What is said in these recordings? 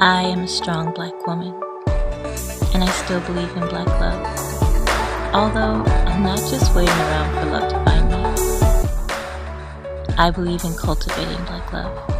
I am a strong black woman, and I still believe in black love. Although I'm not just waiting around for love to find me, I believe in cultivating black love.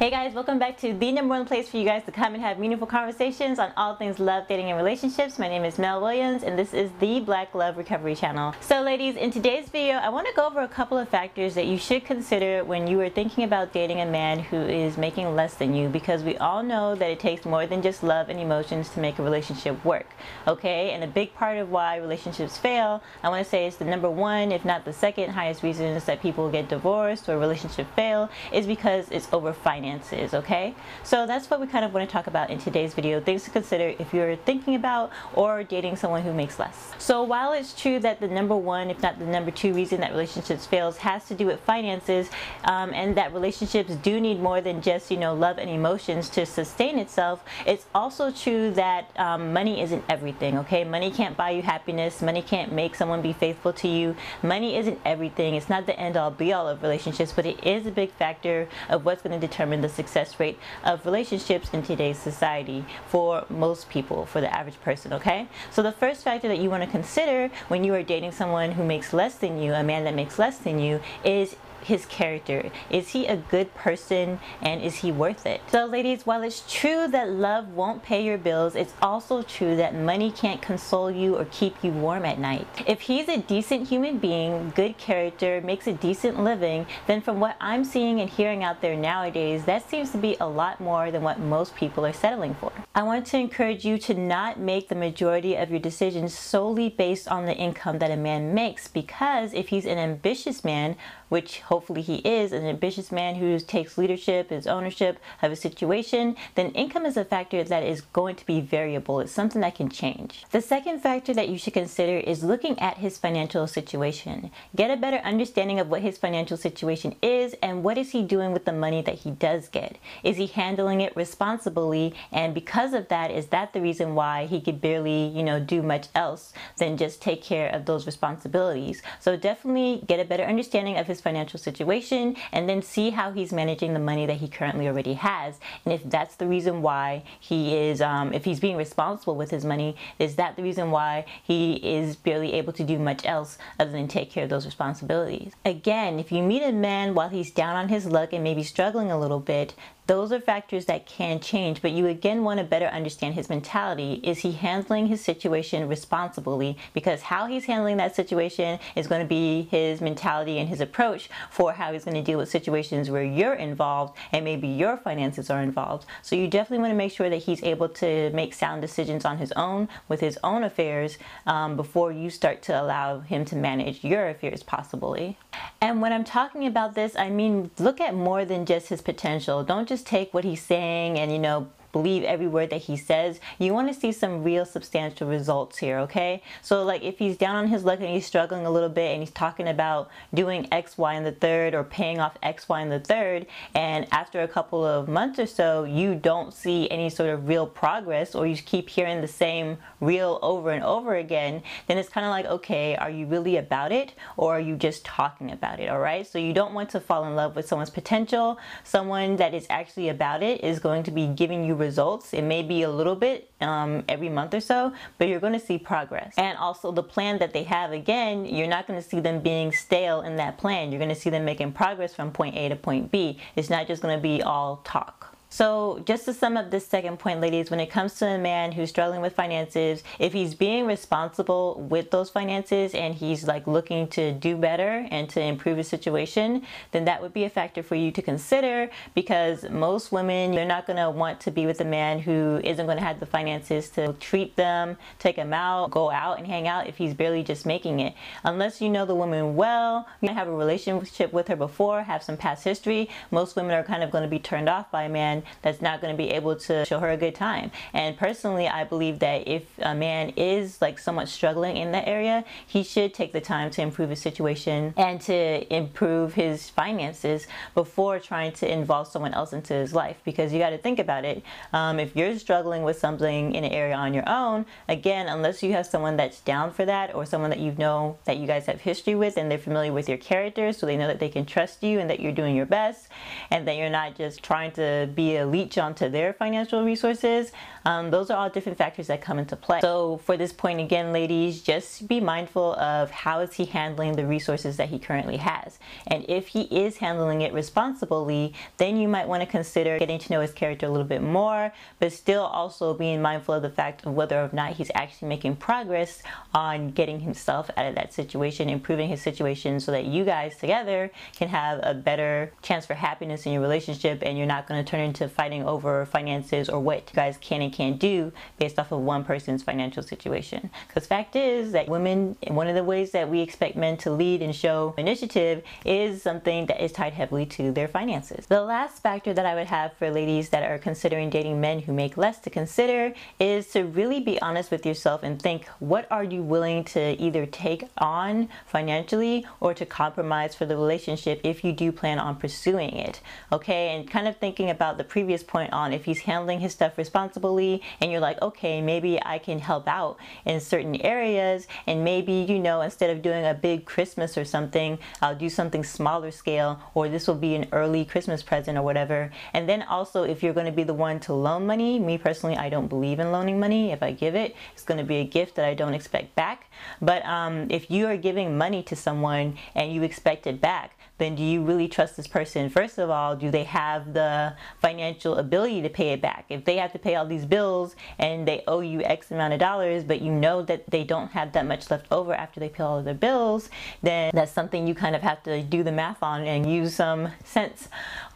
Hey guys, welcome back to the number one place for you guys to come and have meaningful conversations on all things love, dating, and relationships. My name is Mel Williams, and this is the Black Love Recovery Channel. So, ladies, in today's video, I want to go over a couple of factors that you should consider when you are thinking about dating a man who is making less than you, because we all know that it takes more than just love and emotions to make a relationship work. Okay, and a big part of why relationships fail, I want to say, is the number one, if not the second highest reasons that people get divorced or relationship fail, is because it's over finance finances, okay? So that's what we kind of want to talk about in today's video, things to consider if you're thinking about or dating someone who makes less. So while it's true that the number one, if not the number two reason that relationships fails has to do with finances um, and that relationships do need more than just, you know, love and emotions to sustain itself, it's also true that um, money isn't everything, okay? Money can't buy you happiness. Money can't make someone be faithful to you. Money isn't everything. It's not the end all be all of relationships, but it is a big factor of what's going to determine the success rate of relationships in today's society for most people, for the average person, okay? So the first factor that you want to consider when you are dating someone who makes less than you, a man that makes less than you, is his character. Is he a good person and is he worth it? So ladies, while it's true that love won't pay your bills, it's also true that money can't console you or keep you warm at night. If he's a decent human being, good character, makes a decent living, then from what I'm seeing and hearing out there nowadays, that seems to be a lot more than what most people are settling for. I want to encourage you to not make the majority of your decisions solely based on the income that a man makes because if he's an ambitious man, which hopefully he is, an ambitious man who takes leadership, is ownership of a situation, then income is a factor that is going to be variable. It's something that can change. The second factor that you should consider is looking at his financial situation. Get a better understanding of what his financial situation is and what is he doing with the money that he does get. Is he handling it responsibly? And because of that, is that the reason why he could barely, you know, do much else than just take care of those responsibilities? So definitely get a better understanding of his financial situation and then see how he's managing the money that he currently already has. And if that's the reason why he is, um, if he's being responsible with his money, is that the reason why he is barely able to do much else other than take care of those responsibilities? Again, if you meet a man while he's down on his luck and maybe struggling a little bit, those are factors that can change, but you again want to better understand his mentality. Is he handling his situation responsibly? Because how he's handling that situation is going to be his mentality and his approach for how he's going to deal with situations where you're involved and maybe your finances are involved. So you definitely want to make sure that he's able to make sound decisions on his own with his own affairs um, before you start to allow him to manage your affairs possibly. And when I'm talking about this, I mean look at more than just his potential. Don't just take what he's saying and, you know, believe every word that he says. You want to see some real substantial results here, okay? So like if he's down on his luck and he's struggling a little bit and he's talking about doing X, Y, and the third or paying off X, Y, and the third, and after a couple of months or so, you don't see any sort of real progress or you keep hearing the same reel over and over again, then it's kind of like, okay, are you really about it or are you just talking about it, all right? So you don't want to fall in love with someone's potential. Someone that is actually about it is going to be giving you results. It may be a little bit um, every month or so, but you're going to see progress. And also the plan that they have, again, you're not going to see them being stale in that plan. You're going to see them making progress from point A to point B. It's not just going to be all talk. So, just to sum up this second point, ladies, when it comes to a man who's struggling with finances, if he's being responsible with those finances and he's like looking to do better and to improve his situation, then that would be a factor for you to consider because most women, they're not going to want to be with a man who isn't going to have the finances to treat them, take them out, go out and hang out if he's barely just making it. Unless you know the woman well, you have a relationship with her before, have some past history, most women are kind of going to be turned off by a man that's not going to be able to show her a good time. And personally, I believe that if a man is like somewhat struggling in that area, he should take the time to improve his situation and to improve his finances before trying to involve someone else into his life. Because you got to think about it. Um, if you're struggling with something in an area on your own, again, unless you have someone that's down for that or someone that you know that you guys have history with and they're familiar with your character so they know that they can trust you and that you're doing your best and that you're not just trying to be a leech onto their financial resources, um, those are all different factors that come into play. So for this point again, ladies, just be mindful of how is he handling the resources that he currently has. And if he is handling it responsibly, then you might want to consider getting to know his character a little bit more, but still also being mindful of the fact of whether or not he's actually making progress on getting himself out of that situation, improving his situation so that you guys together can have a better chance for happiness in your relationship and you're not going to turn into fighting over finances or what you guys can and can't do based off of one person's financial situation. Because fact is that women, one of the ways that we expect men to lead and show initiative is something that is tied heavily to their finances. The last factor that I would have for ladies that are considering dating men who make less to consider is to really be honest with yourself and think what are you willing to either take on financially or to compromise for the relationship if you do plan on pursuing it. Okay, and kind of thinking about the previous point on if he's handling his stuff responsibly and you're like, okay, maybe I can help out in certain areas and maybe, you know, instead of doing a big Christmas or something, I'll do something smaller scale or this will be an early Christmas present or whatever. And then also if you're going to be the one to loan money, me personally, I don't believe in loaning money. If I give it, it's going to be a gift that I don't expect back. But um, if you are giving money to someone and you expect it back, then do you really trust this person? First of all, do they have the financial ability to pay it back? If they have to pay all these bills and they owe you X amount of dollars, but you know that they don't have that much left over after they pay all of their bills, then that's something you kind of have to do the math on and use some sense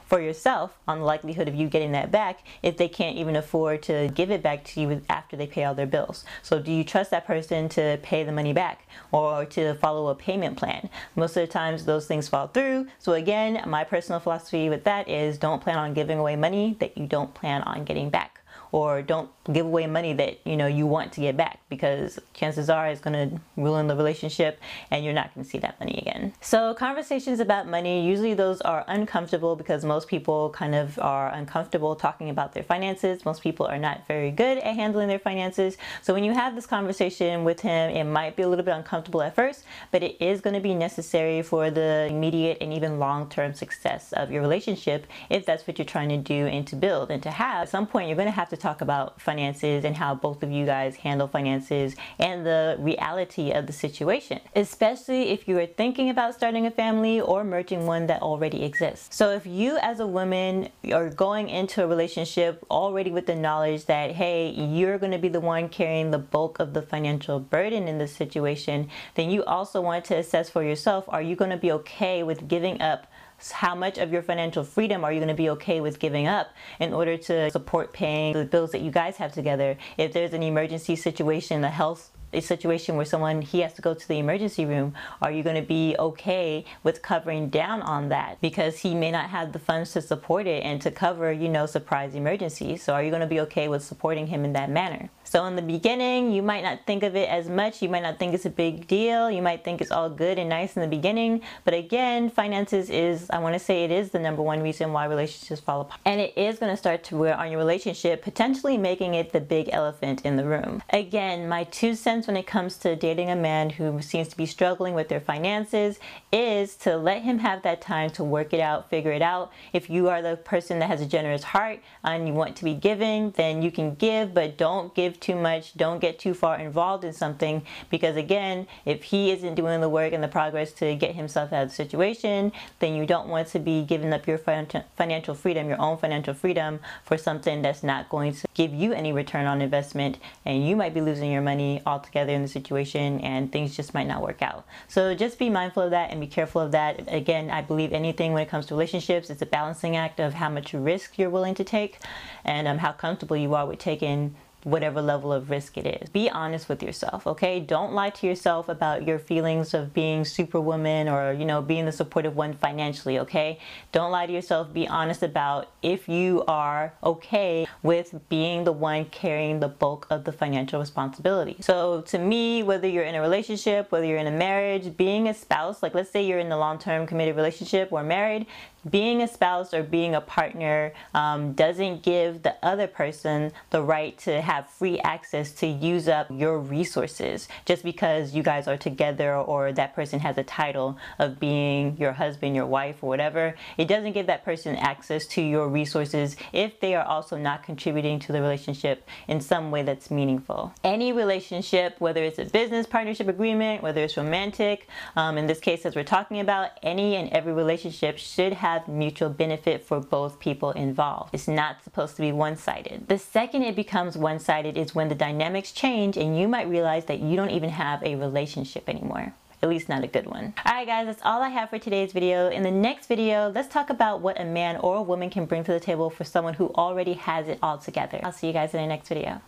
for yourself on the likelihood of you getting that back if they can't even afford to give it back to you after they pay all their bills. So do you trust that person to pay the money back or to follow a payment plan? Most of the times those things fall through. So again, my personal philosophy with that is don't plan on giving away money that you don't plan on getting back or don't give away money that you know you want to get back because chances are it's going to ruin the relationship and you're not going to see that money again. So conversations about money, usually those are uncomfortable because most people kind of are uncomfortable talking about their finances. Most people are not very good at handling their finances. So when you have this conversation with him, it might be a little bit uncomfortable at first, but it is going to be necessary for the immediate and even long-term success of your relationship if that's what you're trying to do and to build and to have. At some point you're going to have to talk about finances and how both of you guys handle finances and the reality of the situation, especially if you are thinking about starting a family or merging one that already exists. So if you as a woman are going into a relationship already with the knowledge that, hey, you're going to be the one carrying the bulk of the financial burden in this situation, then you also want to assess for yourself, are you going to be okay with giving up how much of your financial freedom are you going to be okay with giving up in order to support paying the bills that you guys have together? If there's an emergency situation, a health a situation where someone he has to go to the emergency room are you going to be okay with covering down on that because he may not have the funds to support it and to cover you know surprise emergencies so are you going to be okay with supporting him in that manner so in the beginning, you might not think of it as much. You might not think it's a big deal. You might think it's all good and nice in the beginning. But again, finances is, I want to say it is the number one reason why relationships fall apart. And it is going to start to wear on your relationship, potentially making it the big elephant in the room. Again, my two cents when it comes to dating a man who seems to be struggling with their finances is to let him have that time to work it out, figure it out. If you are the person that has a generous heart and you want to be giving, then you can give, but don't give too much. Don't get too far involved in something because, again, if he isn't doing the work and the progress to get himself out of the situation, then you don't want to be giving up your financial freedom, your own financial freedom, for something that's not going to give you any return on investment. And you might be losing your money altogether in the situation and things just might not work out. So just be mindful of that and be careful of that. Again, I believe anything when it comes to relationships, it's a balancing act of how much risk you're willing to take and um, how comfortable you are with taking whatever level of risk it is. Be honest with yourself, okay? Don't lie to yourself about your feelings of being superwoman or, you know, being the supportive one financially, okay? Don't lie to yourself. Be honest about if you are okay with being the one carrying the bulk of the financial responsibility. So, to me, whether you're in a relationship, whether you're in a marriage, being a spouse, like let's say you're in a long term committed relationship or married, being a spouse or being a partner um, doesn't give the other person the right to have free access to use up your resources just because you guys are together or that person has a title of being your husband, your wife, or whatever. It doesn't give that person access to your resources if they are also not contributing to the relationship in some way that's meaningful. Any relationship, whether it's a business partnership agreement, whether it's romantic, um, in this case, as we're talking about, any and every relationship should have have mutual benefit for both people involved. It's not supposed to be one-sided. The second it becomes one-sided is when the dynamics change and you might realize that you don't even have a relationship anymore at least not a good one. Alright guys, that's all I have for today's video. In the next video, let's talk about what a man or a woman can bring to the table for someone who already has it all together. I'll see you guys in the next video.